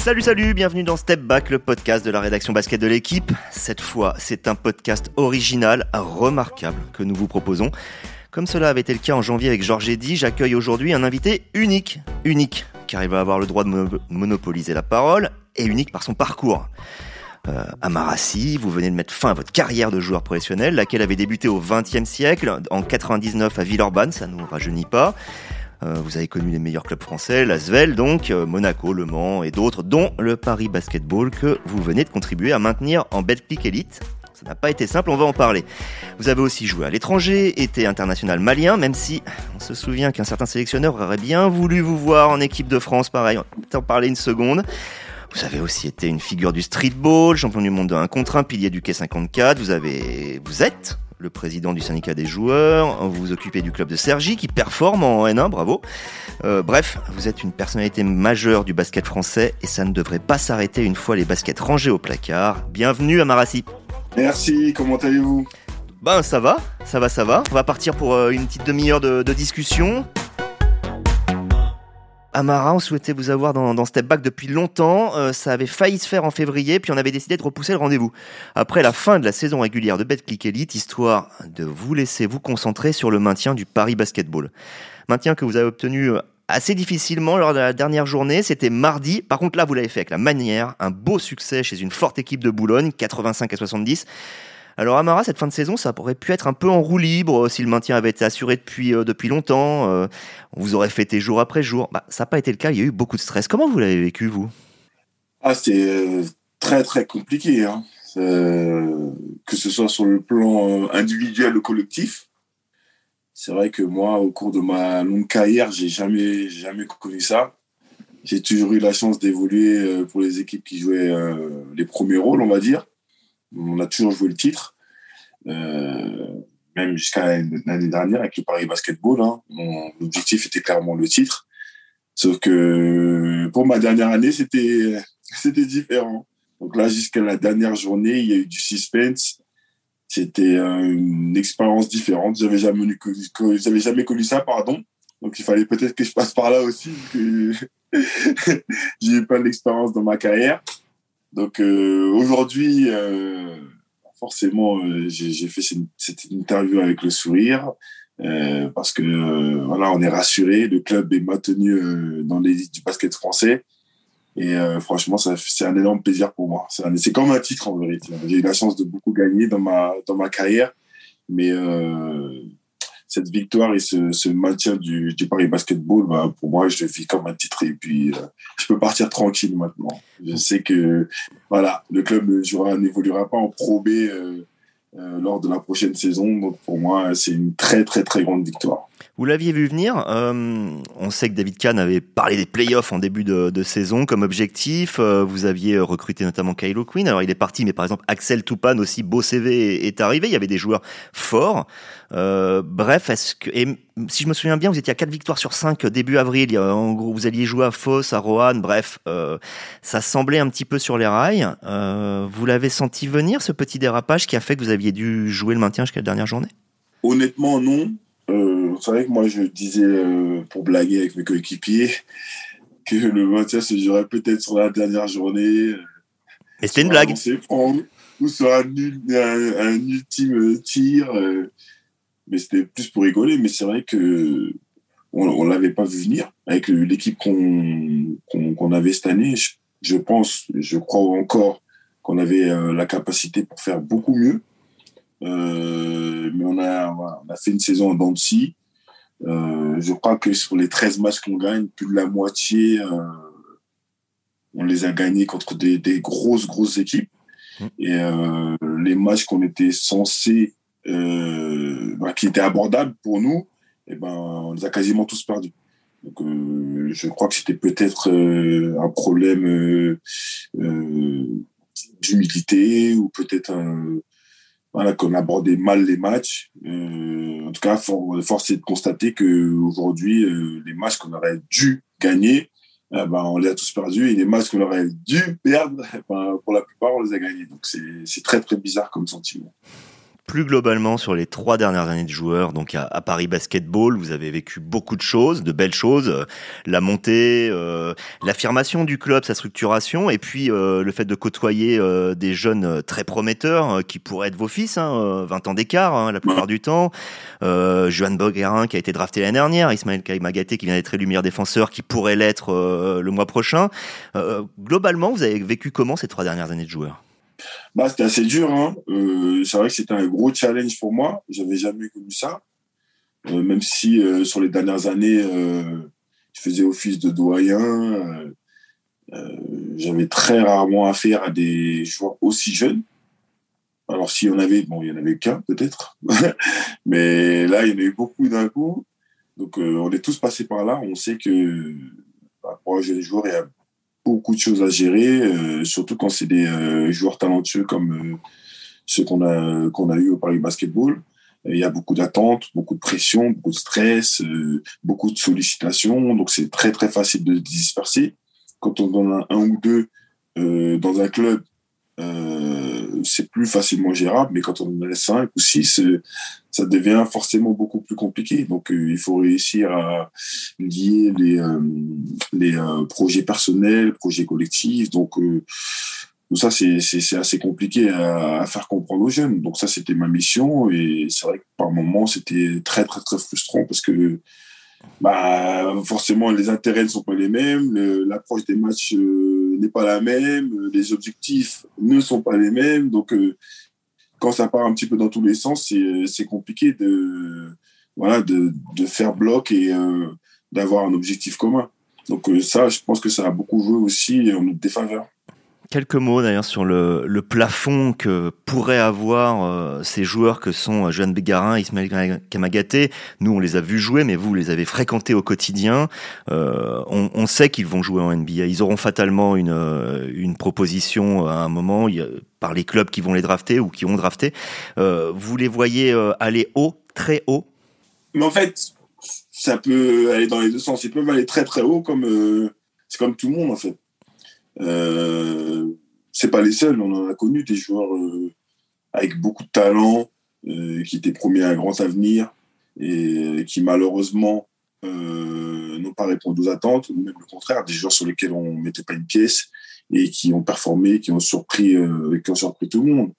Salut, salut, bienvenue dans Step Back, le podcast de la rédaction basket de l'équipe. Cette fois, c'est un podcast original, remarquable, que nous vous proposons. Comme cela avait été le cas en janvier avec Georges Eddy, j'accueille aujourd'hui un invité unique. Unique, car il va avoir le droit de monopoliser la parole, et unique par son parcours. Euh, vous venez de mettre fin à votre carrière de joueur professionnel, laquelle avait débuté au XXe siècle, en 99 à Villeurbanne, ça ne nous rajeunit pas. Euh, vous avez connu les meilleurs clubs français, l'Asvel donc, euh, Monaco, Le Mans et d'autres, dont le Paris Basketball que vous venez de contribuer à maintenir en Betclic Elite. Ça n'a pas été simple, on va en parler. Vous avez aussi joué à l'étranger, été international malien, même si on se souvient qu'un certain sélectionneur aurait bien voulu vous voir en équipe de France, pareil, on va en parler une seconde. Vous avez aussi été une figure du streetball, champion du monde de 1 contre 1, pilier du Quai 54. Vous avez, vous êtes le président du syndicat des joueurs, vous vous occupez du club de Sergi qui performe en N1, bravo. Euh, bref, vous êtes une personnalité majeure du basket français et ça ne devrait pas s'arrêter une fois les baskets rangés au placard. Bienvenue à Marassi. Merci, comment allez-vous? Ben ça va, ça va, ça va. On va partir pour euh, une petite demi-heure de, de discussion. Amara, on souhaitait vous avoir dans, Step Back depuis longtemps. Euh, ça avait failli se faire en février, puis on avait décidé de repousser le rendez-vous. Après la fin de la saison régulière de Betclic Elite, histoire de vous laisser vous concentrer sur le maintien du Paris Basketball. Maintien que vous avez obtenu euh, assez difficilement lors de la dernière journée. C'était mardi. Par contre, là, vous l'avez fait avec la manière. Un beau succès chez une forte équipe de Boulogne, 85 à 70. Alors Amara, cette fin de saison, ça aurait pu être un peu en roue libre euh, si le maintien avait été assuré depuis, euh, longtemps. on euh, vous aurait fêté jour après jour. Bah, ça n'a pas été le cas, il y a eu beaucoup de stress. Comment vous l'avez vécu, vous? Ah, C'était très très compliqué. Hein. que ce soit sur le plan individuel ou collectif. C'est vrai que moi, au cours de ma longue carrière, j'ai jamais, jamais connu ça. J'ai toujours eu la chance d'évoluer pour les équipes qui jouaient les premiers rôles, on va dire. On a toujours joué le titre, euh, même jusqu'à l'année dernière avec le Paris Basketball. Hein. Mon objectif était clairement le titre. Sauf que pour ma dernière année, c'était c'était différent. Donc là, jusqu'à la dernière journée, il y a eu du suspense. C'était euh, une expérience différente. J'avais jamais jamais connu ça, pardon. Donc il fallait peut-être que je passe par là aussi, que j'ai eu pas d'expérience dans ma carrière. Donc euh, aujourd'hui, euh, forcément, euh, j'ai fait cette, interview avec le sourire parce que voilà, on est rassuré. Le club est maintenu dans l'élite du basket français. Et franchement, c'est un énorme plaisir pour moi. C'est comme un titre en vérité. J'ai eu la chance de beaucoup gagner dans ma, dans ma carrière. Mais cette victoire et ce, maintien du, Paris Basketball, bah, pour moi, je le vis comme un titre et puis euh, je peux partir tranquille maintenant. Je sais que voilà, le club n'évoluera pas en Pro B euh, lors de la prochaine saison. Donc pour moi, c'est une très très très grande victoire. Vous l'aviez vu venir. Euh, on sait que David Kahn avait parlé des playoffs en début de, saison comme objectif. Euh, vous aviez recruté notamment Kylo Quinn. Alors il est parti, mais par exemple Axel Toupane aussi, beau CV, est arrivé. Il y avait des joueurs forts. bref, est-ce que et si je me souviens bien, vous étiez à 4 victoires sur 5 début avril. En gros, vous alliez jouer à Foss, à Roanne. Bref, ça semblait un petit peu sur les rails. vous l'avez senti venir ce petit dérapage qui a fait que vous aviez dû jouer le maintien jusqu'à la dernière journée? Honnêtement, non. Euh, c'est vrai que moi, je disais, euh, pour blaguer avec mes coéquipiers, que le maintien se jouerait peut-être sur la dernière journée. Mais c'était une blague. ou sur un, ultime tir. Euh, mais c'était plus pour rigoler. Mais c'est vrai que on, ne l'avait pas vu venir avec l'équipe qu'on avait cette année. Je, pense, je crois encore qu'on avait la capacité pour faire beaucoup mieux. Euh, mais on a, on a fait une saison en dents euh, je crois que sur les 13 matchs qu'on gagne, plus de la moitié, euh, on les a gagnés contre des, des grosses, grosses équipes. Mmh. Et euh, les matchs qu'on était censés, euh, bah, qui étaient abordables pour nous, et eh ben, on les a quasiment tous perdus. Donc, euh, je crois que c'était peut-être un problème d'humilité ou peut-être qu'on abordait mal les matchs. Euh, en tout cas, force est de constater qu'aujourd'hui, euh, les matchs qu'on aurait dû gagner, eh ben, on les a tous perdus. Et les matchs qu'on aurait dû perdre, eh ben, pour la plupart, on les a gagnés. Donc c'est très, très bizarre comme sentiment plus globalement sur les trois dernières années de joueurs, donc à, Paris Basketball, vous avez vécu beaucoup de choses, de belles choses, euh, la montée, euh, l'affirmation du club, sa structuration, et puis euh, le fait de côtoyer des jeunes très prometteurs qui pourraient être vos fils, hein, 20 ans d'écart hein, la plupart du temps, Johan Boguerin qui a été drafté l'année dernière, Ismaël Kaimagaté qui vient d'être élu meilleur défenseur, qui pourrait l'être le mois prochain. globalement, vous avez vécu comment ces trois dernières années de joueurs? Bah, c'était assez dur. Hein. Euh, c'est vrai que c'était un gros challenge pour moi. J'avais jamais connu ça. Euh, même si euh, sur les dernières années, je faisais office de doyen, j'avais très rarement affaire à des joueurs aussi jeunes. Alors s'il y en avait, bon, il y en avait qu'un peut-être, mais là il y en a eu beaucoup d'un coup. Donc on est tous passés par là. On sait que bah, pour un jeune joueur, il beaucoup de choses à gérer, euh, surtout quand c'est des euh, joueurs talentueux comme euh, ceux qu'on a, qu'on a eu au Paris Basketball. Il y a beaucoup d'attentes, beaucoup de pression, beaucoup de stress, beaucoup de sollicitations. Donc, c'est très, très facile de se disperser. Quand on en a un ou deux dans un club euh, c'est plus facilement gérable, mais quand on en a 5 ou 6, euh, ça devient forcément beaucoup plus compliqué. Donc, euh, il faut réussir à lier les, les projets personnels, projets collectifs. Donc, tout ça, c'est assez compliqué à, faire comprendre aux jeunes. Donc, ça, c'était ma mission. Et c'est vrai que par moments, c'était très, très, très frustrant parce que bah, forcément, les intérêts ne sont pas les mêmes, l'approche des matchs n'est pas la même, les objectifs ne sont pas les mêmes. Donc, euh, quand ça part un petit peu dans tous les sens, c'est compliqué de, voilà, de, de, faire bloc et euh, d'avoir un objectif commun. Donc, ça, je pense que ça a beaucoup joué aussi en notre défaveur. Quelques mots d'ailleurs sur le, plafond que pourraient avoir euh, ces joueurs que sont euh, Johan Bégarin, Ismaël Kamagaté. Nous, on les a vus jouer, mais vous les avez fréquentés au quotidien. Euh, on, sait qu'ils vont jouer en NBA. Ils auront fatalement une, une proposition à un moment par les clubs qui vont les drafter ou qui ont drafté. vous les voyez aller haut, très haut? Mais en fait, ça peut aller dans les deux sens. Ils peuvent aller très très haut, comme c'est comme tout le monde en fait. Euh, c'est pas les seuls, on en a connu des joueurs euh, avec beaucoup de talent, euh, qui étaient promis à un grand avenir et qui malheureusement n'ont pas répondu aux attentes, ou même le contraire, des joueurs sur lesquels on mettait pas une pièce et qui ont performé, qui ont surpris, qui ont surpris tout le monde.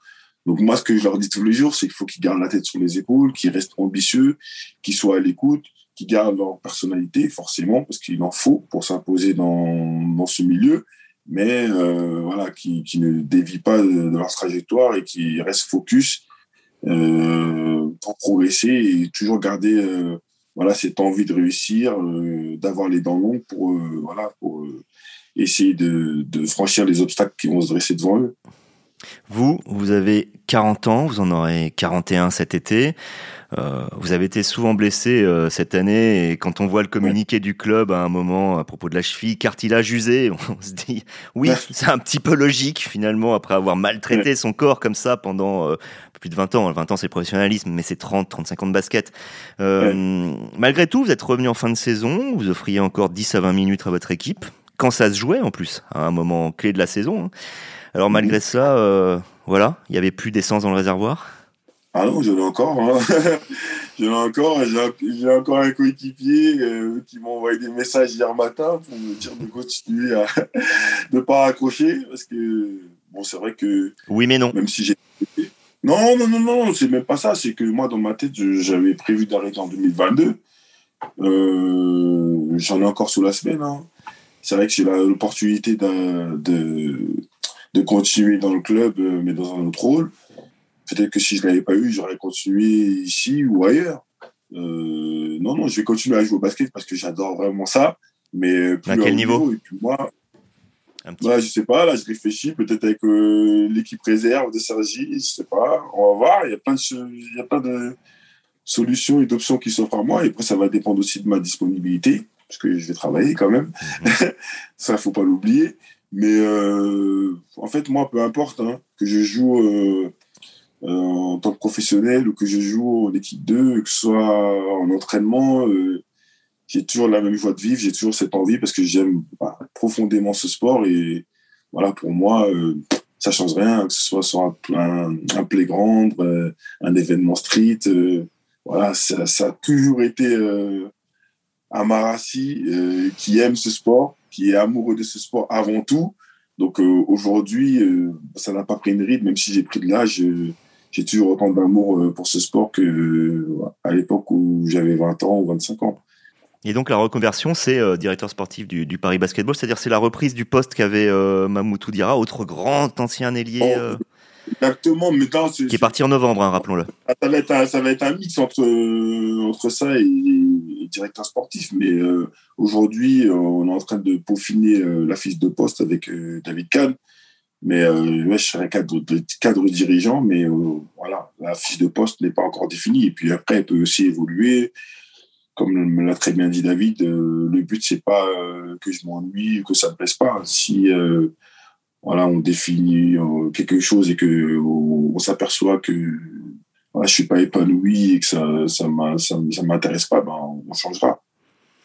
Donc moi, ce que je leur dis tous les jours, c'est qu'il faut qu'ils gardent la tête sur les épaules, qu'ils restent ambitieux, qu'ils soient à l'écoute, qu'ils gardent leur personnalité, forcément, parce qu'il en faut pour s'imposer dans, dans ce milieu mais euh, voilà, qui, qui, ne dévient pas de, leur trajectoire et qui restent focus euh, pour progresser et toujours garder euh, voilà, cette envie de réussir, d'avoir les dents longues pour, voilà, pour essayer de, de, franchir les obstacles qui vont se dresser devant eux. Vous, vous avez 40 ans, vous en aurez 41 cet été. Euh, vous avez été souvent blessé euh, cette année et quand on voit le communiqué du club à un moment à propos de la cheville, cartilage usé, on se dit oui, c'est un petit peu logique finalement après avoir maltraité son corps comme ça pendant euh, plus de 20 ans. 20 ans c'est le professionnalisme, mais c'est 30, 35 ans de basket. Malgré tout, vous êtes revenu en fin de saison, vous offriez encore 10 à 20 minutes à votre équipe quand ça se jouait en plus, à un moment clé de la saison. Hein. Alors malgré ça, voilà, il y avait plus d'essence dans le réservoir? Ah non, j'en ai encore. Hein. j'en ai encore. J'ai encore un coéquipier euh, qui m'a envoyé des messages hier matin pour me dire de continuer à ne pas accrocher. Parce que, bon, c'est vrai que. Oui, mais non. Même si j'ai. Non, non, non, non, c'est même pas ça. C'est que moi, dans ma tête, j'avais prévu d'arrêter en 2022. Euh, J'en ai encore sous la semaine. Hein. C'est vrai que j'ai l'opportunité de, de continuer dans le club, euh, mais dans un autre rôle. Peut-être que si je ne l'avais pas eu, j'aurais continué ici ou ailleurs. Euh, non, non, je vais continuer à jouer au basket parce que j'adore vraiment ça. Mais plus à quel niveau, Et puis moi, bah, je sais pas, là je réfléchis, peut-être avec euh, l'équipe réserve de Sergi, je sais pas, on va voir, il y a plein de, y a plein de solutions et d'options qui s'offrent à moi, et après ça va dépendre aussi de ma disponibilité, parce que je vais travailler quand même, mm-hmm. ça faut pas l'oublier, mais euh, en fait moi peu importe, hein, que je joue en tant que professionnel ou que je joue en équipe 2, que ce soit en entraînement, euh, j'ai toujours la même joie de vivre, j'ai toujours cette envie parce que j'aime bah, profondément ce sport et voilà, pour moi, euh, ça change rien, que ce soit sur un, un, playground, un événement street. voilà, ça, a toujours été un Marassi qui aime ce sport, qui est amoureux de ce sport avant tout. Donc aujourd'hui, ça n'a pas pris une ride, même si j'ai pris de l'âge j'ai toujours autant d'amour euh, pour ce sport que euh, à l'époque où j'avais 20 ans ou 25 ans. Et donc la reconversion, c'est euh, directeur sportif du, Paris Basketball, c'est-à-dire c'est la reprise du poste qu'avait euh, Mamoutou Dira, autre grand ancien ailier. Oh, exactement, mais qui est parti en novembre, hein, rappelons-le. Ah, ça va, être un, ça va être un mix entre, entre ça et, directeur sportif, mais aujourd'hui, on est en train de peaufiner la fiche de poste avec David Kahn. Mais euh, ouais, je serai cadre, cadre dirigeant, mais euh, voilà, la fiche de poste n'est pas encore définie. Et puis après, elle peut aussi évoluer. Comme me l'a très bien dit David, euh, le but, c'est pas euh, que je m'ennuie, que ça me plaise pas. Si voilà, on définit quelque chose et que on, s'aperçoit que voilà, je suis pas épanoui et que ça ça m'intéresse pas, ben, on changera.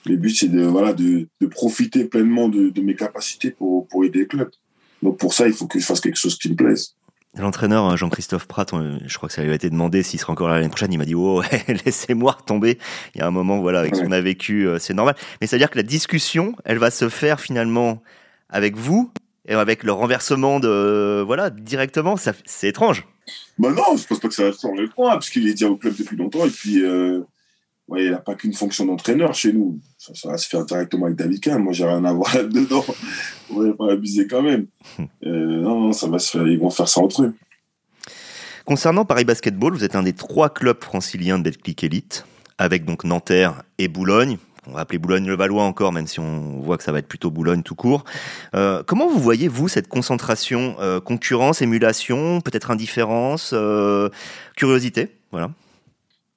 Le but, c'est de, voilà, de, de profiter pleinement de, de mes capacités pour, pour aider le club. Donc pour ça, il faut que je fasse quelque chose qui me plaise. L'entraîneur euh, Jean-Christophe Pratt, je crois que ça lui a été demandé s'il serait encore là l'année prochaine. Il m'a dit oh laissez-moi retomber. Il y a un moment voilà avec ce qu'on a vécu, euh, c'est normal. Mais c'est à dire que la discussion, elle va se faire finalement avec vous et avec le renversement de voilà directement. c'est étrange. Bah non, je pense pas que ça va se faire le point parce qu'il est déjà au club depuis longtemps et puis euh, ouais, il n'a pas qu'une fonction d'entraîneur chez nous. Ça, va se faire directement avec David Kahn. Moi, j'ai rien à voir là-dedans. On va pas abuser quand même. Euh, non, ça va se faire. Ils vont faire ça entre eux. Concernant Paris Basketball, vous êtes un des trois clubs franciliens de Betclic Elite, avec donc Nanterre et Boulogne. On va appeler Boulogne-le-Valois encore, même si on voit que ça va être plutôt Boulogne tout court. Euh, comment vous voyez, vous, cette concentration euh, Concurrence, émulation, peut-être indifférence, curiosité? Voilà.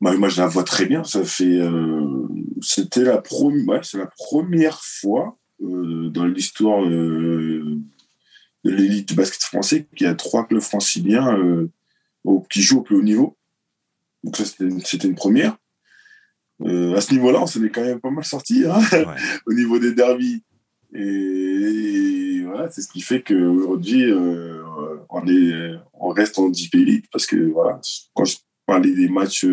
Bah, moi, je la vois très bien. Ça fait, euh, c'était la la première fois euh, dans l'histoire euh, de l'élite du basket français qu'il y a trois clubs franciliens qui jouent au plus haut niveau. Donc ça, c'était une, première. à ce niveau-là, on s'en est quand même pas mal sorti hein, au niveau des derbies. Et, voilà, c'est ce qui fait qu'aujourd'hui, on, est, on reste en deep élite parce que voilà, quand je parlais des matchs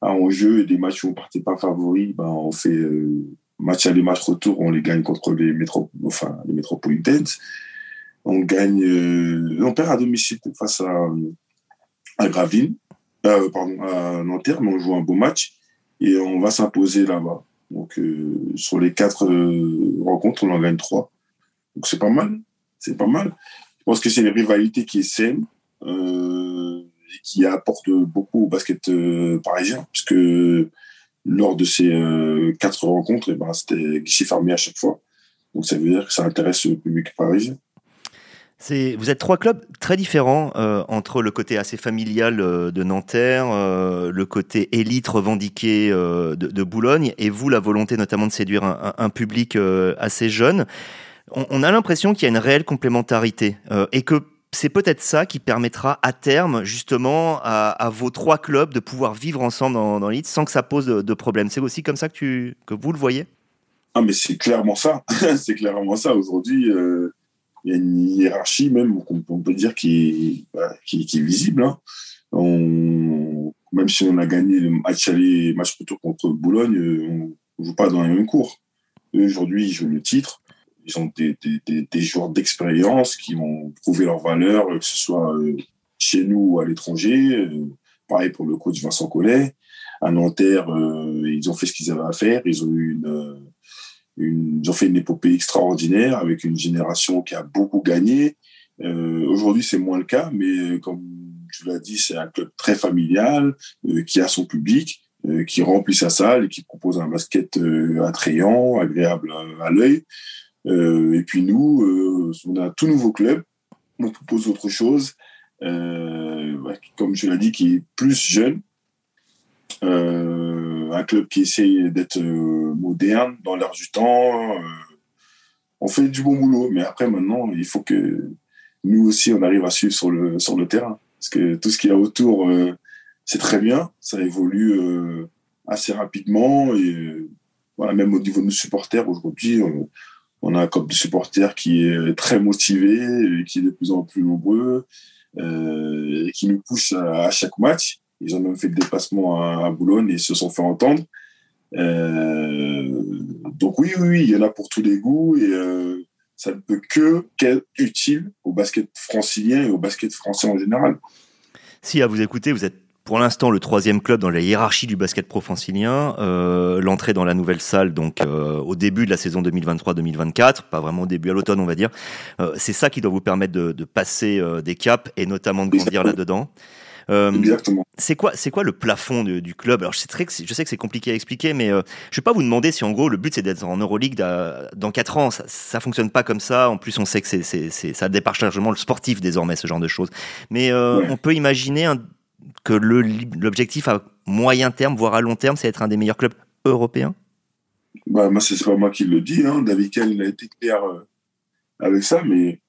en jeu et des matchs où on partait pas favori, ben on fait euh, match aller match retour, on les gagne contre les métro, enfin les Metropolitans. On gagne, euh, on perd à domicile face à, à euh, pardon, à Nanterre, mais on joue un beau match et on va s'imposer là-bas. Donc sur les quatre rencontres, on en gagne trois. Donc c'est pas mal, c'est pas mal. Je pense que c'est une rivalité qui est saine. Euh, qui apporte beaucoup au basket euh, parisien, puisque lors de ces euh, quatre rencontres, et eh ben, c'était guichet fermé à chaque fois. Donc ça veut dire que ça intéresse le public parisien. Vous êtes trois clubs très différents euh, entre le côté assez familial de Nanterre, le côté élite revendiqué de, Boulogne, et vous, la volonté notamment de séduire un, public assez jeune. On, on a l'impression qu'il y a une réelle complémentarité et que c'est peut-être ça qui permettra à terme, justement, à, vos trois clubs de pouvoir vivre ensemble dans, dans sans que ça pose de, problème. C'est aussi comme ça que, vous le voyez? Ah, mais c'est clairement ça. c'est clairement ça. Aujourd'hui, euh, il y a une hiérarchie même, on, peut dire, qui qui, est visible. Hein. même si on a gagné le match aller, match retour contre Boulogne, euh, on ne joue pas dans les mêmes cours. Aujourd'hui, ils jouent le titre ils ont des, joueurs d'expérience qui ont prouvé leur valeur, que ce soit euh, chez nous ou à l'étranger. Euh, pareil pour le coach Vincent Collet. À Nanterre, euh, ils ont fait ce qu'ils avaient à faire. Ils ont eu une, ils ont fait une épopée extraordinaire avec une génération qui a beaucoup gagné. Aujourd'hui, c'est moins le cas, mais comme tu l'as dit, c'est un club très familial qui a son public, qui remplit sa salle et qui propose un basket attrayant, agréable à l'œil. Euh, et puis nous, euh, on a un tout nouveau club, on propose autre chose, euh, comme je l'ai dit, qui est plus jeune, un club qui essaye d'être moderne dans l'air du temps. on fait du bon boulot, mais après maintenant, il faut que nous aussi, on arrive à suivre sur le, sur le terrain. Parce que tout ce qu'il y a autour, c'est très bien, ça évolue assez rapidement. Et voilà, même au niveau de nos supporters, aujourd'hui, On a un corps de supporters qui est très motivé, et qui est de plus en plus nombreux, et qui nous pousse à, chaque match. Ils ont même fait le déplacement à, Boulogne et se sont fait entendre. donc oui, oui, oui, il y en a pour tous les goûts et ça ne peut que qu'être utile au basket francilien et au basket français en général. Si à vous écouter, vous êtes pour l'instant le troisième club dans la hiérarchie du basket pro francilien. Euh, L'entrée dans la nouvelle salle, donc euh, au début de la saison 2023-2024, pas vraiment au début, à l'automne, on va dire. Euh, c'est ça qui doit vous permettre de, de passer des caps et notamment de grandir là-dedans. Exactement. C'est quoi, c'est quoi le plafond du club? Alors, je sais, très, je sais que c'est compliqué à expliquer, mais je vais pas vous demander si en gros le but c'est d'être en Euroleague dans 4 ans. Ça, ça fonctionne pas comme ça. En plus, on sait que c'est, ça dépasse largement le sportif désormais, ce genre de choses. Mais on peut imaginer que l'objectif à moyen terme, voire à long terme, c'est être un des meilleurs clubs européens? Bah, moi, c'est pas moi qui le dis. Hein. David il a été clair euh, avec ça, mais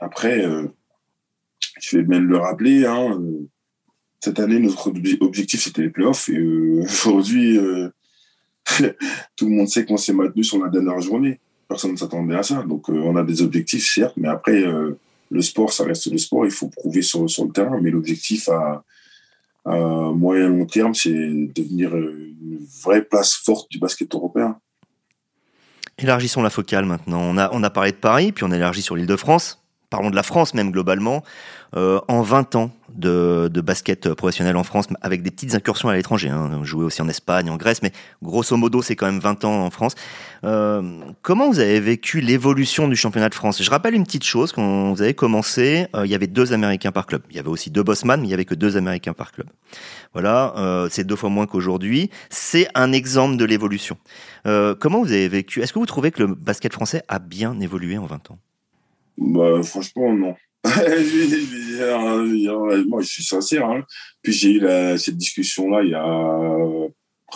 après je vais même le rappeler, hein, euh, cette année, notre objectif, c'était les playoffs. Et euh, aujourd'hui, euh, tout le monde sait qu'on s'est maintenu sur la dernière journée. Personne ne s'attendait à ça. Donc, on a des objectifs, certes, mais après, le sport, ça reste le sport. Il faut prouver sur, le terrain. Mais l'objectif à, à moyen long terme, c'est devenir une vraie place forte du basket européen. Élargissons la focale maintenant. On a, on a parlé de Paris, puis on a élargi sur l'île de France parlons de la France même globalement, euh, en 20 ans de, basket professionnel en France, avec des petites incursions à l'étranger, hein, joué aussi en Espagne, en Grèce, mais grosso modo c'est quand même 20 ans en France. Euh, comment vous avez vécu l'évolution du championnat de France? Je rappelle une petite chose, quand vous avez commencé, euh, il y avait deux Américains par club. Il y avait aussi deux Bossman, mais il y avait que deux Américains par club. Voilà, c'est deux fois moins qu'aujourd'hui. C'est un exemple de l'évolution. comment vous avez vécu? Est-ce que vous trouvez que le basket français a bien évolué en 20 ans? Bah, franchement, non. Moi, je suis sincère. Hein. Puis j'ai eu la, cette discussion-là il y a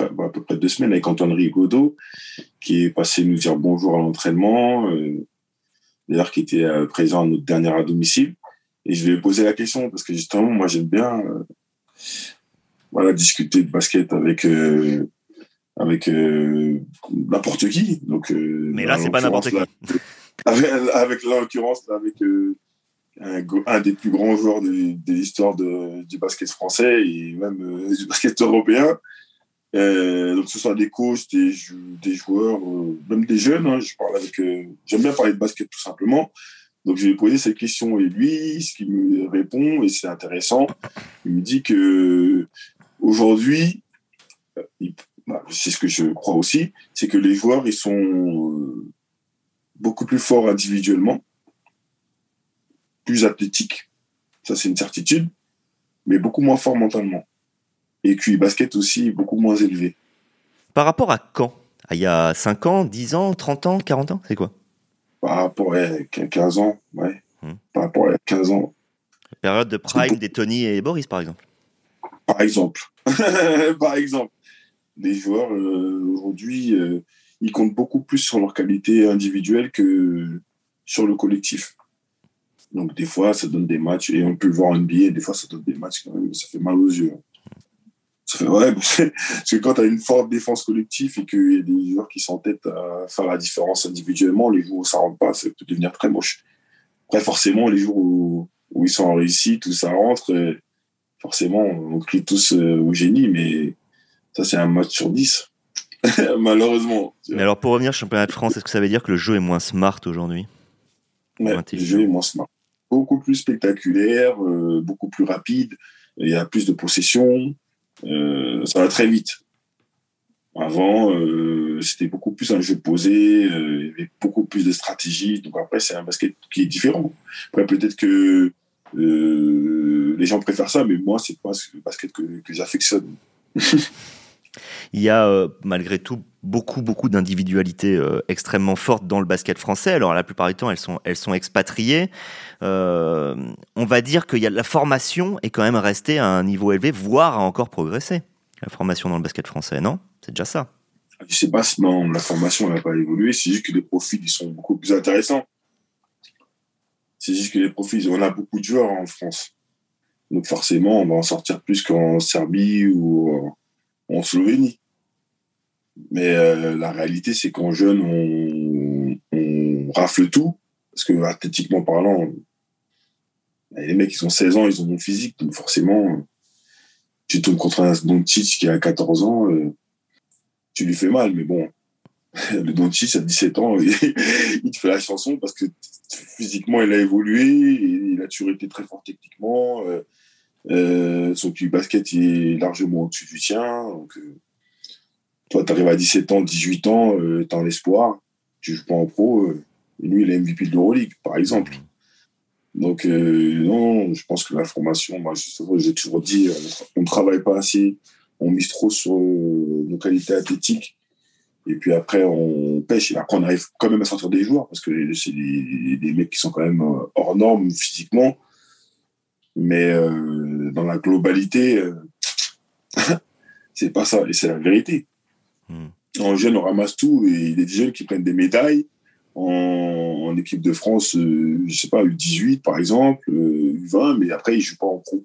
bah, à peu près deux semaines avec Antoine Rigaudot, qui est passé nous dire bonjour à l'entraînement, euh, d'ailleurs qui était euh, présent à notre dernière à domicile. Et je lui ai posé la question parce que justement, moi, j'aime bien euh, voilà, discuter de basket avec avec n'importe qui. Donc, Mais là, c'est pas n'importe qui avec, l'occurrence avec euh, un, des plus grands joueurs de, l'histoire du basket français et même euh, du basket européen. Euh, donc, ce soit des coachs, des, des joueurs, même des jeunes. Hein, je parle avec, j'aime bien parler de basket tout simplement. Donc, je lui ai posé cette question et lui, ce qu'il me répond, et c'est intéressant, il me dit que aujourd'hui, bah, c'est ce que je crois aussi, c'est que les joueurs, ils sont beaucoup plus fort individuellement, plus athlétique, ça c'est une certitude, mais beaucoup moins fort mentalement. Et QI basket aussi beaucoup moins élevé. Par rapport à quand? Ah, Il y a 5 ans, 10 ans, 30 ans, 40 ans? C'est quoi? Par rapport à 15 ans, ouais. Hmm. Par rapport à 15 ans. La période de prime des Tony et Boris, par exemple Par exemple. par exemple. Les joueurs, euh, aujourd'hui, euh, ils comptent beaucoup plus sur leur qualité individuelle que sur le collectif. Donc, des fois, ça donne des matchs, et on peut le voir en NBA, des fois, ça donne des matchs quand même, ça fait mal aux yeux. Ça fait, ouais, parce que quand tu as une forte défense collective et qu'il y a des joueurs qui s'entêtent à faire la différence individuellement, les jours où ça rentre pas, ça peut devenir très moche. Après, forcément, les jours où, où ils sont en réussite, où ça rentre, forcément, on crie tous euh, au génie, mais ça, c'est un match sur 10. Malheureusement. Mais alors, pour revenir au championnat de France, est-ce que ça veut dire que le jeu est moins smart aujourd'hui Le jeu est moins smart. Beaucoup plus spectaculaire, euh, beaucoup plus rapide. Il y a plus de possession. Euh, ça va très vite. Avant, euh, c'était beaucoup plus un jeu posé, il y avait beaucoup plus de stratégie. Donc après, c'est un basket qui est différent. Après, peut-être que les gens préfèrent ça, mais moi, c'est pas le basket que, que j'affectionne. Il y a euh, malgré tout beaucoup beaucoup d'individualités euh, extrêmement fortes dans le basket français. Alors la plupart du temps, elles sont elles sont expatriées. Euh, on va dire que y a, la formation est quand même restée à un niveau élevé, voire a encore progressé. La formation dans le basket français, non? C'est déjà ça. Je sais pas non, la formation n'a pas évolué. C'est juste que les profils ils sont beaucoup plus intéressants. C'est juste que les profils, on a beaucoup de joueurs en France. Donc forcément, on va en sortir plus qu'en Serbie ou en Slovénie. Mais euh, la réalité, c'est qu'en jeune, on, rafle tout, parce que athlétiquement parlant, les mecs, ils ont 16 ans, ils ont mon physique, donc forcément, tu tombes contre un Doncic qui a 14 ans, euh, tu lui fais mal, mais bon, le Doncic à 17 ans, il te fait la chanson parce que physiquement, il a évolué, il a toujours été très fort techniquement, euh, euh, son QI basket est largement au-dessus du tien, donc toi, tu arrives à 17 ans, 18 ans, tu as un espoir, tu joues pas en pro, et lui, il est MVP de l'Euroleague, par exemple. Donc, euh, non, je pense que la formation, moi, j'ai toujours dit, on ne travaille pas assez, on mise trop sur euh, nos qualités athlétiques. Et puis après, on pêche. Et après, on arrive quand même à sortir des joueurs parce que c'est des, mecs qui sont quand même euh, hors normes physiquement. Mais dans la globalité, c'est pas ça. Et c'est la vérité. Hmm. En jeune, on ramasse tout. Et il y a des jeunes qui prennent des médailles en, équipe de France, euh, je sais pas, U18 par exemple, U20, euh, mais après ils jouent pas en pro.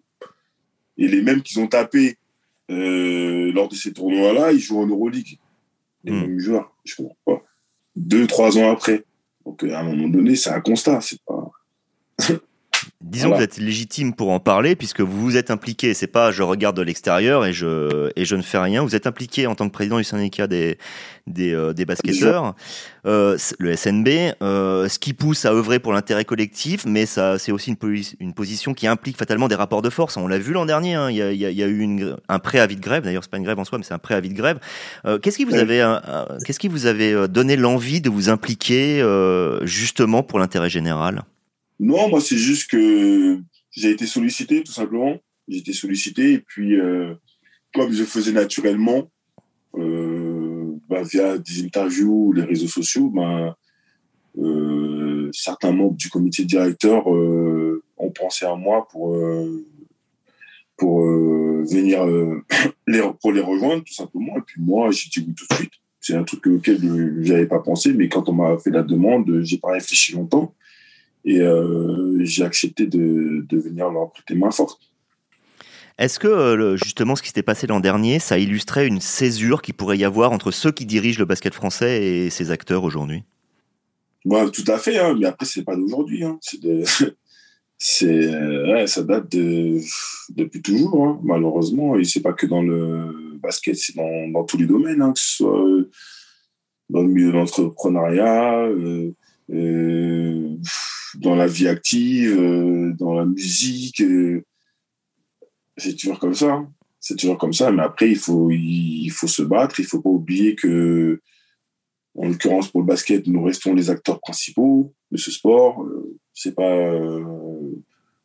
Et les mêmes qu'ils ont tapé euh, lors de ces tournois-là, ils jouent en Euroleague. Les hmm. mêmes joueurs, je comprends pas. Deux, trois ans après. Donc à un moment donné, c'est un constat, c'est pas. Disons que vous êtes légitime pour en parler puisque vous vous êtes impliqué. C'est pas je regarde de l'extérieur et je et je ne fais rien. Vous êtes impliqué en tant que président du syndicat des des, euh, des basketteurs, euh, le SNB, euh, ce qui pousse à œuvrer pour l'intérêt collectif, mais ça c'est aussi une, une position qui implique fatalement des rapports de force. On l'a vu l'an dernier. Hein. Il, y a, il, y a, eu une, un préavis de grève. D'ailleurs, c'est pas une grève en soi, mais c'est un préavis de grève. Euh, qu'est-ce qui vous avait qu'est-ce qui vous avait donné l'envie de vous impliquer justement pour l'intérêt général? Non, moi, c'est juste que j'ai été sollicité, tout simplement. J'ai été sollicité, et puis, euh, comme je faisais naturellement, euh, bah, via des interviews, les réseaux sociaux, bah, euh, certains membres du comité directeur ont pensé à moi pour, pour venir les, pour les rejoindre, tout simplement. Et puis moi, j'ai dit oui tout de suite. C'est un truc auquel je n'avais pas pensé, mais quand on m'a fait la demande, j'ai pas réfléchi longtemps. Et euh, j'ai accepté de, de, venir leur prêter main forte. Est-ce que euh, justement ce qui s'était passé l'an dernier, ça illustrait une césure qui pourrait y avoir entre ceux qui dirigent le basket français et ses acteurs aujourd'hui? Ouais, Tout à fait, hein, mais après c'est pas d'aujourd'hui. Hein. Ouais, ça date de, depuis toujours, hein, malheureusement. Et c'est pas que dans le basket, c'est dans, dans, tous les domaines, hein, que ce soit dans le milieu de l'entrepreneuriat, euh, euh, dans la vie active, euh, dans la musique. Euh, c'est toujours comme ça. Hein. C'est toujours comme ça. Mais après, il faut, il faut se battre. Il faut pas oublier que, en l'occurrence pour le basket, nous restons les acteurs principaux de ce sport. Euh, c'est pas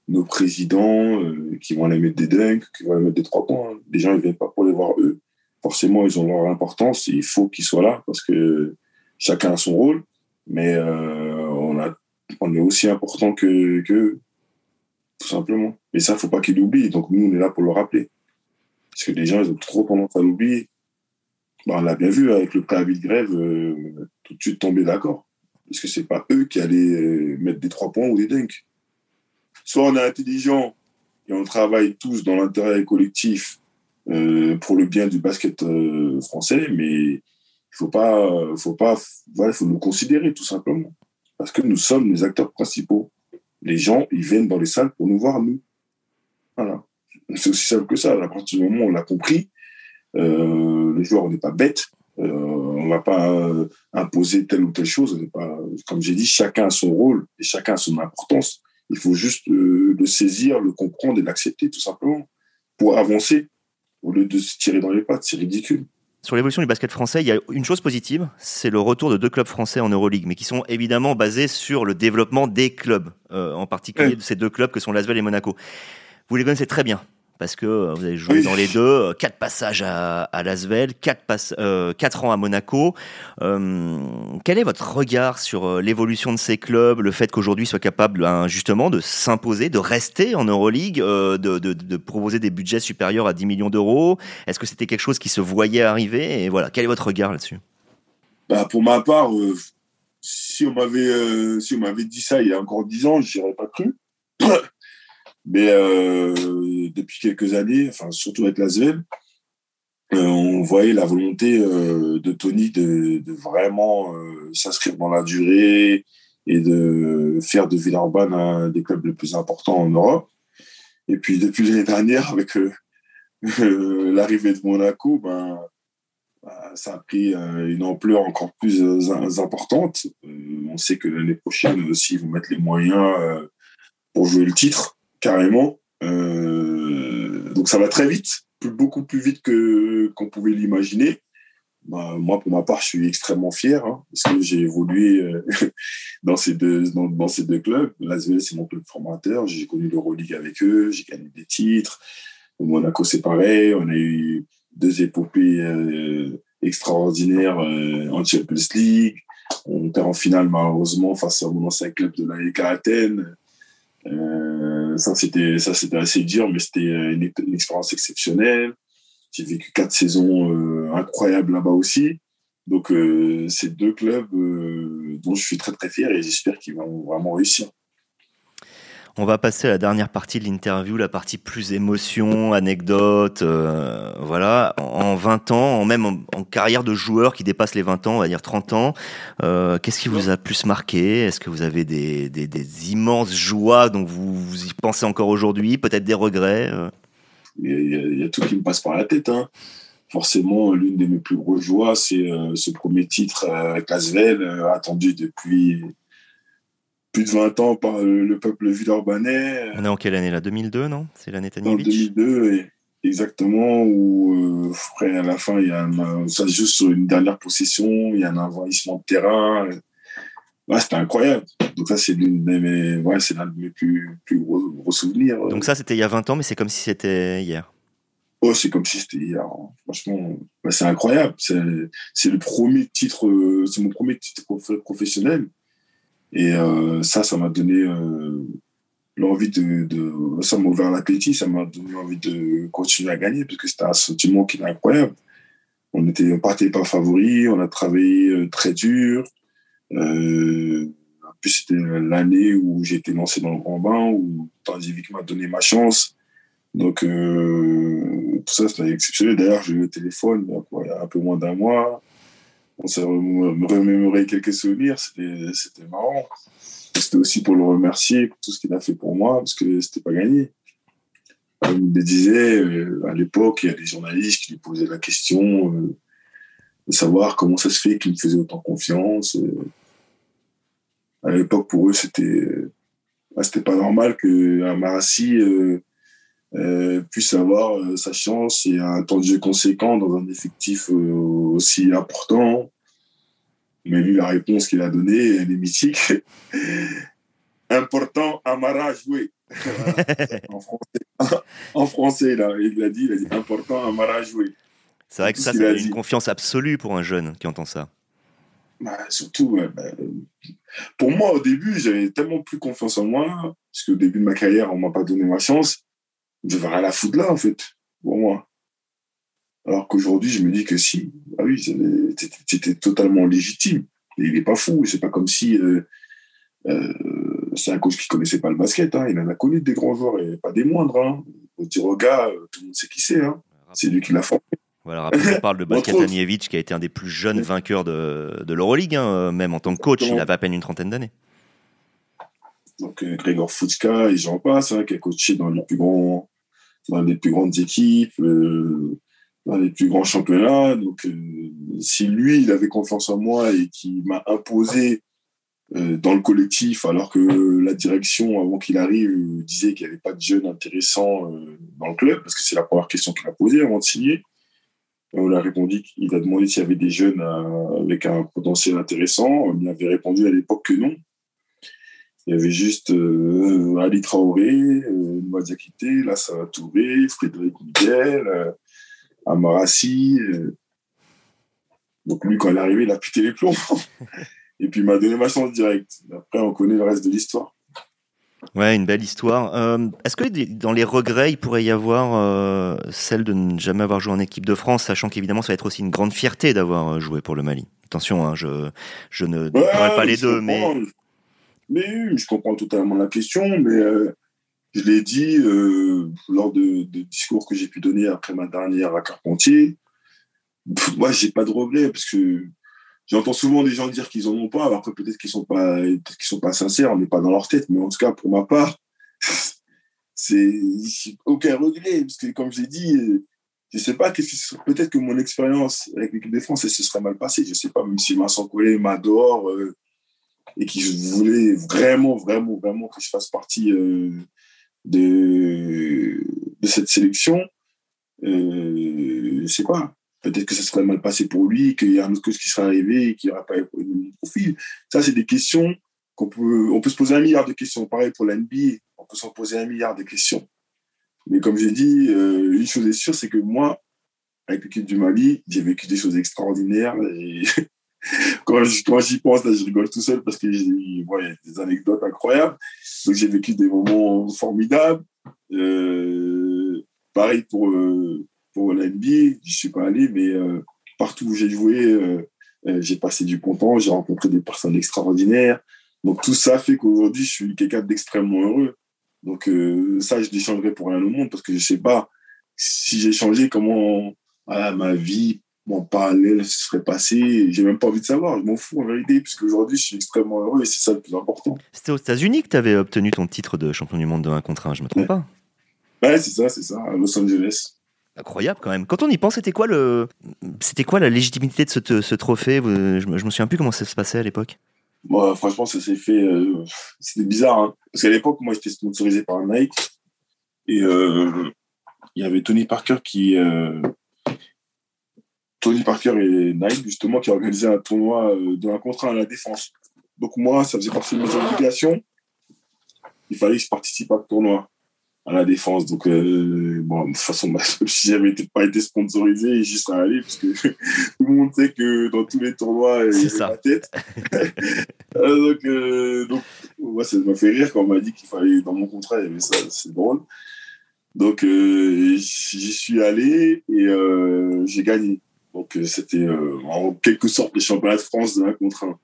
nos présidents qui vont aller mettre des dunks, qui vont aller mettre des trois points. Hein. Les gens, ils viennent pas pour les voir eux. Forcément, ils ont leur importance. Et il faut qu'ils soient là parce que chacun a son rôle. Mais on a on est aussi important que, que tout simplement. Et ça, faut pas qu'ils l'oublient. Donc nous, on est là pour le rappeler. Parce que les gens, ils ont trop tendance à l'oublier. on l'a bien vu avec le préavis de grève, euh, tout de suite tomber d'accord. Parce que c'est pas eux qui allaient euh, mettre des trois points ou des dunks. Soit on est intelligent et on travaille tous dans l'intérêt collectif euh, pour le bien du basket français, mais faut pas, faut pas, faut nous considérer tout simplement. Parce que nous sommes les acteurs principaux. Les gens, ils viennent dans les salles pour nous voir, nous. Voilà. C'est aussi simple que ça. À partir du moment où on l'a compris, euh, les joueurs, on n'est pas bêtes. Euh, on ne va pas euh, imposer telle ou telle chose. Comme j'ai dit, chacun a son rôle et chacun a son importance. Il faut juste le saisir, le comprendre et l'accepter, tout simplement, pour avancer, au lieu de se tirer dans les pattes. C'est ridicule. Sur l'évolution du basket français, il y a une chose positive, c'est le retour de deux clubs français en Euroleague, mais qui sont évidemment basés sur le développement des clubs, euh, en particulier de ces deux clubs que sont Lasvel et Monaco. Vous les connaissez très bien parce que euh, vous avez joué dans les deux, euh, quatre passages à, à Lasvel, quatre, euh, quatre ans à Monaco. Euh, quel est votre regard sur l'évolution de ces clubs, le fait qu'aujourd'hui soient capables ben, justement de s'imposer, de rester en Euroleague, euh, de, de, de, proposer des budgets supérieurs à 10 millions d'euros? Est-ce que c'était quelque chose qui se voyait arriver? Et voilà, quel est votre regard là-dessus? Bah, Pour ma part, si on m'avait si dit ça il y a encore 10 ans, je n'y pas cru. Mais euh, depuis quelques années, enfin surtout avec la euh, on voyait la volonté euh, de Tony de, vraiment euh, s'inscrire dans la durée et de faire de Villeurbanne un des clubs les plus importants en Europe. Et puis depuis l'année dernière, avec l'arrivée de Monaco, ben, bah, ça a pris une ampleur encore plus importante. on sait que l'année prochaine aussi, ils vont mettre les moyens pour jouer le titre, carrément. donc ça va très vite beaucoup plus vite que qu'on pouvait l'imaginer. Bah, moi, pour ma part, je suis extrêmement fier hein, parce que j'ai évolué euh, dans ces deux dans, ces deux clubs. C'est mon club formateur. J'ai connu l'Euroleague avec eux. J'ai gagné des titres. Monaco, c'est pareil. On a eu deux épopées euh, extraordinaires euh, en Champions League. On perd en finale malheureusement face à mon ancien club de l'AEK Athènes. Euh, ça, c'était, ça, c'était assez dur, mais c'était une, expérience exceptionnelle. J'ai vécu quatre saisons euh, incroyables là-bas aussi. Donc, euh, c'est deux clubs dont je suis très, très fier et j'espère qu'ils vont vraiment réussir. On va passer à la dernière partie de l'interview, la partie plus émotion, anecdote, euh, voilà. En 20 ans, en même en, carrière de joueur qui dépasse les 20 ans, on va dire 30 ans, euh, qu'est-ce qui vous a plus marqué? Est-ce que vous avez des, immenses joies dont vous, vous, y pensez encore aujourd'hui Peut-être des regrets euh? il y, a, tout qui me passe par la tête. Hein. Forcément, l'une de mes plus grosses joies, c'est ce premier titre avec Asvel, attendu depuis plus de 20 ans par le peuple villeurbanais. On est en quelle année là? 2002, non? C'est l'année Tanjevic 2002, exactement, où euh, à la fin, il y a ça joue sur une dernière possession, il y a un envahissement de terrain. Ouais, c'était incroyable. Donc ça, c'est l'une de mes, ouais, c'est l'un de mes plus, plus gros, souvenirs. Donc ça, c'était il y a 20 ans, mais c'est comme si c'était hier. Oh, c'est comme si c'était hier. Hein. Franchement, c'est incroyable. C'est le premier titre, euh, c'est mon premier titre professionnel. Et euh, ça, ça m'a donné euh, l'envie de, Ça m'a ouvert l'appétit, ça m'a donné envie de continuer à gagner, parce que c'était un sentiment qui est incroyable. On était, on partait pas favoris, on a travaillé euh, très dur. En plus, c'était l'année où j'ai été lancé dans le grand bain, où Tandivic m'a donné ma chance. Donc, euh, tout ça, c'était exceptionnel. D'ailleurs, j'ai eu le téléphone il y a un peu moins d'un mois on s'est remémoré quelques souvenirs, c'était marrant. C'était aussi pour le remercier pour tout ce qu'il a fait pour moi, parce que c'était pas gagné. Comme il me disait, euh, à l'époque, il y a des journalistes qui lui posaient la question euh, de savoir comment ça se fait qu'il me faisait autant confiance. Euh. à l'époque, pour eux, c'était c'était pas normal qu'un Marassi puisse avoir sa chance et un temps de jeu conséquent dans un effectif aussi important. Mais lui, la réponse qu'il a donnée, elle est mythique. Important, Amara jouer. en français, en français là, il l'a dit, il a dit important, Amara jouer. C'est vrai que ça, c'est une confiance absolue pour un jeune qui entend ça. Bah, surtout, bah, pour moi, au début, j'avais tellement plus confiance en moi, parce qu'au début de ma carrière, on m'a pas donné ma chance. Je rien la foutre là, en fait, pour moi. Alors qu'aujourd'hui, je me dis que si, ah oui, c'était totalement légitime. il n'est pas fou. C'est pas comme si euh, euh, c'est un coach qui connaissait pas le basket. Hein. Il en a connu des grands joueurs et pas des moindres. Hein. On dire au gars, euh, tout le monde sait qui c'est. Hein. C'est lui qui l'a formé. Voilà, on parle de Basket Anievich, qui a été un des plus jeunes vainqueurs de, de l'Euroleague, hein, même en tant que coach. Il avait à peine une trentaine d'années. Donc, Grégor Futska, et j'en passe, qui a coaché dans les plus, grands, dans les plus grandes équipes dans les plus grands championnats. Donc, euh, si lui, il avait confiance en moi et qu'il m'a imposé euh, dans le collectif, alors que la direction, avant qu'il arrive, disait qu'il n'y avait pas de jeunes intéressants euh, dans le club, parce que c'est la première question qu'il a posée avant de signer. on a répondu qu'il a demandé s'il y avait des jeunes avec un potentiel intéressant. On lui avait répondu à l'époque que non. Il y avait juste Ali Traoré, euh, Noazakité, Lassa Touré, Frédéric Miguel, à Marassi. Euh. Donc lui, quand il est arrivé, il a pété les plombs. Et puis il m'a donné ma chance directe. Après, on connaît le reste de l'histoire. Ouais, une belle histoire. Euh, est-ce que dans les regrets, il pourrait y avoir euh, celle de ne jamais avoir joué en équipe de France, sachant qu'évidemment, ça va être aussi une grande fierté d'avoir joué pour le Mali? Attention, hein, je, je ne ouais, pas les deux, mais... Mais je comprends totalement la question, mais je l'ai dit euh, lors de, discours que j'ai pu donner après ma dernière à Carpentier. Moi, j'ai pas de regrets parce que j'entends souvent des gens dire qu'ils en ont pas. Après, peut-être qu'ils sont pas, sont pas sincères, on n'est pas dans leur tête. Mais en tout cas, pour ma part, c'est aucun regret. Parce que, comme j'ai dit, je sais pas, que peut-être que mon expérience avec l'équipe de France, elle se serait mal passée. Je sais pas, même si Vincent Collet m'adore euh, et qu'il voulait vraiment, vraiment, vraiment que je fasse partie euh, de, cette sélection. Euh, je sais pas. Peut-être que ça serait mal passé pour lui, qu'il y a un autre coach qui serait arrivé et qui n'aurait pas eu le profil. Ça, c'est des questions qu'on peut, on peut se poser un milliard de questions. Pareil pour l'NBA, on peut s'en poser un milliard de questions. Mais comme j'ai dit, euh, une chose est sûre, c'est que moi, avec l'équipe du Mali, j'ai vécu des choses extraordinaires. quand j'y pense, là, je rigole tout seul parce que j'ai y a des anecdotes incroyables. Donc j'ai vécu des moments formidables. Euh, pareil pour, euh, pour la NBA, je suis pas allé, mais euh, partout où j'ai joué, euh, j'ai passé du bon temps, j'ai rencontré des personnes extraordinaires. Donc tout ça fait qu'aujourd'hui, je suis quelqu'un d'extrêmement heureux. Donc ça, je l'échangerai pour rien au monde parce que je sais pas si j'ai changé, comment ma vie mon parallèle se serait passé. J'ai même pas envie de savoir, je m'en fous en vérité, puisque aujourd'hui je suis extrêmement heureux et c'est ça le plus important. C'était aux États-Unis que tu avais obtenu ton titre de champion du monde de 1 contre 1, je me trompe pas Ouais, c'est ça, c'est ça, à Los Angeles. Incroyable quand même. Quand on y pense, c'était quoi le, c'était quoi la légitimité de ce, ce trophée? Je, me, me souviens plus comment ça se passait à l'époque. Moi, franchement, ça s'est fait. Euh, c'était bizarre, hein. parce qu'à l'époque, moi, j'étais sponsorisé par Nike et euh, il y avait Tony Parker qui. Euh, Tony Parker et Nike, justement, qui organisaient un tournoi de un contrat à la défense. Donc, moi, ça faisait partie de mes obligations. Il fallait que je participe à ce tournoi à la défense. Donc, euh, bon, de toute façon, si j'avais pas été sponsorisé, j'y serais allé, parce que tout le monde sait que dans tous les tournois, il y a la tête. Euh, donc, euh, donc ça m'a fait rire quand on m'a dit qu'il fallait, dans mon contrat, il y avait ça, c'est drôle. Donc, j'y suis allé et j'ai gagné. Donc, c'était en quelque sorte les championnats de France de 1 contre 1.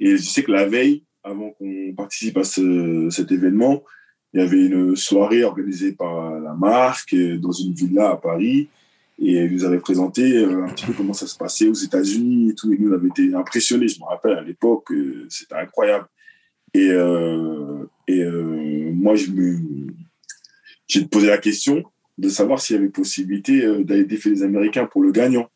Et je sais que la veille, avant qu'on participe à ce, cet événement, il y avait une soirée organisée par la marque dans une villa à Paris et elle nous avait présenté euh, un petit peu comment ça se passait aux États-Unis et tout. Et nous, on avait été impressionnés. Je me rappelle à l'époque, euh, c'était incroyable. Et, euh, et moi, je me, j'ai posé la question de savoir s'il y avait possibilité d'aller défier les Américains pour le gagnant.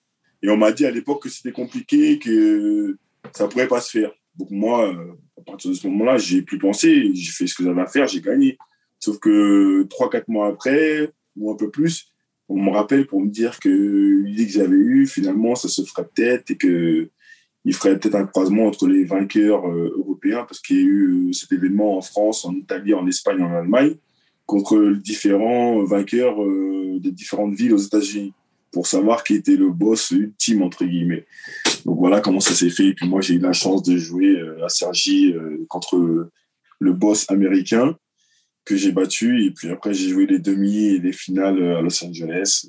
Et on m'a dit à l'époque que c'était compliqué, que ça pourrait pas se faire. Donc moi, à partir de ce moment-là, j'ai plus pensé, j'ai fait ce que j'avais à faire, j'ai gagné. Sauf que trois, quatre mois après, ou un peu plus, on me rappelle pour me dire que l'idée que j'avais eue, finalement, ça se ferait peut-être et que il ferait peut-être un croisement entre les vainqueurs euh, européens, parce qu'il y a eu euh, cet événement en France, en Italie, en Espagne, en Allemagne, contre différents vainqueurs euh, des différentes villes aux États-Unis, pour savoir qui était le boss ultime, entre guillemets. Donc voilà comment ça s'est fait. Et puis moi, j'ai eu la chance de jouer à Sergi contre le boss américain que j'ai battu. Et puis après, j'ai joué les demi et les finales à Los Angeles,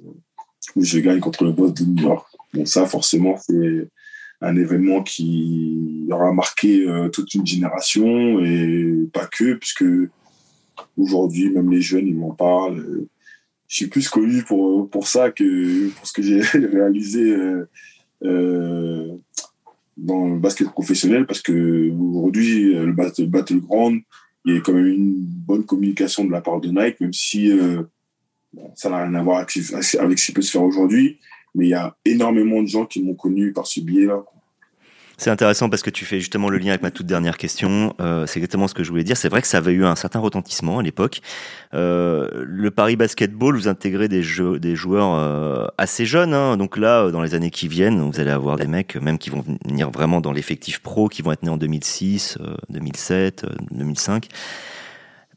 où je gagne contre le boss de New York. Donc ça, forcément, c'est un événement qui aura marqué euh, toute une génération et pas que, puisque aujourd'hui, même les jeunes, ils m'en parlent. Je suis plus connu pour, pour ça que pour ce que j'ai réalisé euh, euh, dans le basket professionnel, parce que aujourd'hui, le Battleground, il y a quand même une bonne communication de la part de Nike, même si euh, ça n'a rien à voir avec ce qui peut se faire aujourd'hui. Mais il y a énormément de gens qui m'ont connu par ce biais-là. C'est intéressant parce que tu fais justement le lien avec ma toute dernière question. Euh, c'est exactement ce que je voulais dire. C'est vrai que ça avait eu un certain retentissement à l'époque. Euh, le Paris Basketball, vous intégrez des, jeux, des joueurs euh, assez jeunes. Hein. Donc là, dans les années qui viennent, vous allez avoir des mecs même qui vont venir vraiment dans l'effectif pro, qui vont être nés en 2006, 2007, 2005.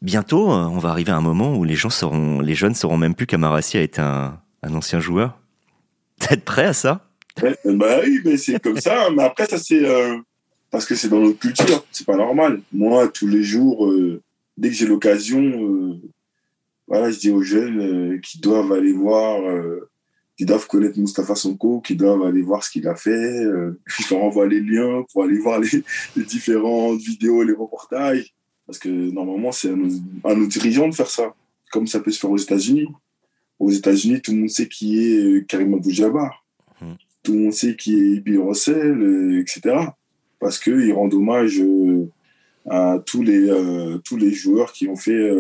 Bientôt, on va arriver à un moment où les gens seront, les jeunes sauront même plus qu'Amarassi a été un, un ancien joueur. Êtes prêt à ça? Bah oui, mais c'est comme ça. Mais après, ça, c'est euh, parce que c'est dans notre culture. C'est pas normal. Moi, tous les jours, euh, dès que j'ai l'occasion, euh, voilà, je dis aux jeunes qui doivent aller voir, qui doivent connaître Mustapha Sonko, qui doivent aller voir ce qu'il a fait. je leur envoie les liens pour aller voir les, différentes vidéos, les reportages. Parce que normalement, c'est à nos, à nos dirigeants de faire ça, comme ça peut se faire aux États-Unis. Aux États-Unis, tout le monde sait qui est Karim Abdul-Jabbar. Tout le monde sait qui est Bill Russell, etc. Parce qu'il rend hommage à tous les, tous les joueurs qui ont fait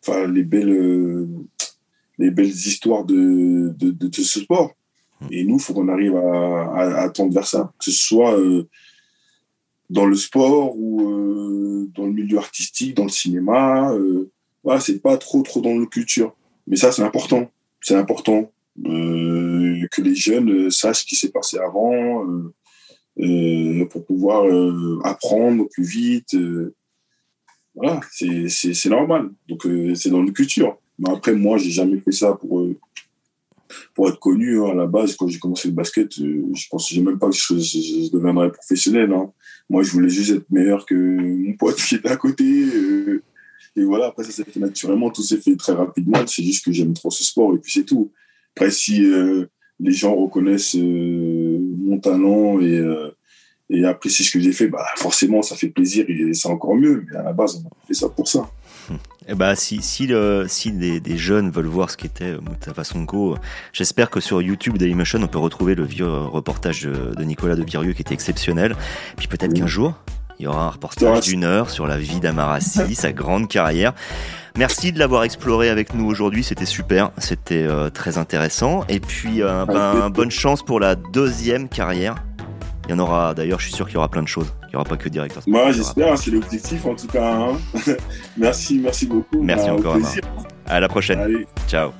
enfin, les, belles, les belles histoires de, de, de, ce sport. Et nous, il faut qu'on arrive à, à, tendre vers ça, que ce soit dans le sport ou dans le milieu artistique, dans le cinéma. voilà, c'est pas trop, trop dans nos culture. Mais ça, c'est important. C'est important euh, que les jeunes sachent ce qui s'est passé avant euh, euh, pour pouvoir apprendre plus vite. voilà, c'est normal. Donc, c'est dans nos culture. Mais après, moi, j'ai jamais fait ça pour pour être connu hein, à la base quand j'ai commencé le basket je pensais même pas que je, deviendrais professionnel hein. moi je voulais juste être meilleur que mon pote qui était à côté et voilà, après, ça s'est fait naturellement, tout s'est fait très rapidement. C'est juste que j'aime trop ce sport et puis c'est tout. Après, si euh, les gens reconnaissent euh, mon talent et, euh, et apprécient ce que j'ai fait, bah, forcément, ça fait plaisir et c'est encore mieux. Mais à la base, on a fait ça pour ça. Eh bah, si, si, le, si des, des, jeunes veulent voir ce qu'était Moustafa Sonko, j'espère que sur YouTube Dailymotion, on peut retrouver le vieux reportage de, Nicolas de Virieux qui était exceptionnel. Puis peut-être qu'un jour, il y aura un reportage d'une heure sur la vie d'Amarassi, sa grande carrière. Merci de l'avoir exploré avec nous aujourd'hui, c'était super, c'était euh, très intéressant. Et puis, euh, ben, bonne chance pour la deuxième carrière. Il y en aura, d'ailleurs, je suis sûr qu'il y aura plein de choses. Il n'y aura pas que directeur. Moi, j'espère, c'est l'objectif en tout cas. Hein. merci, merci beaucoup. Merci encore. À la prochaine. Ciao.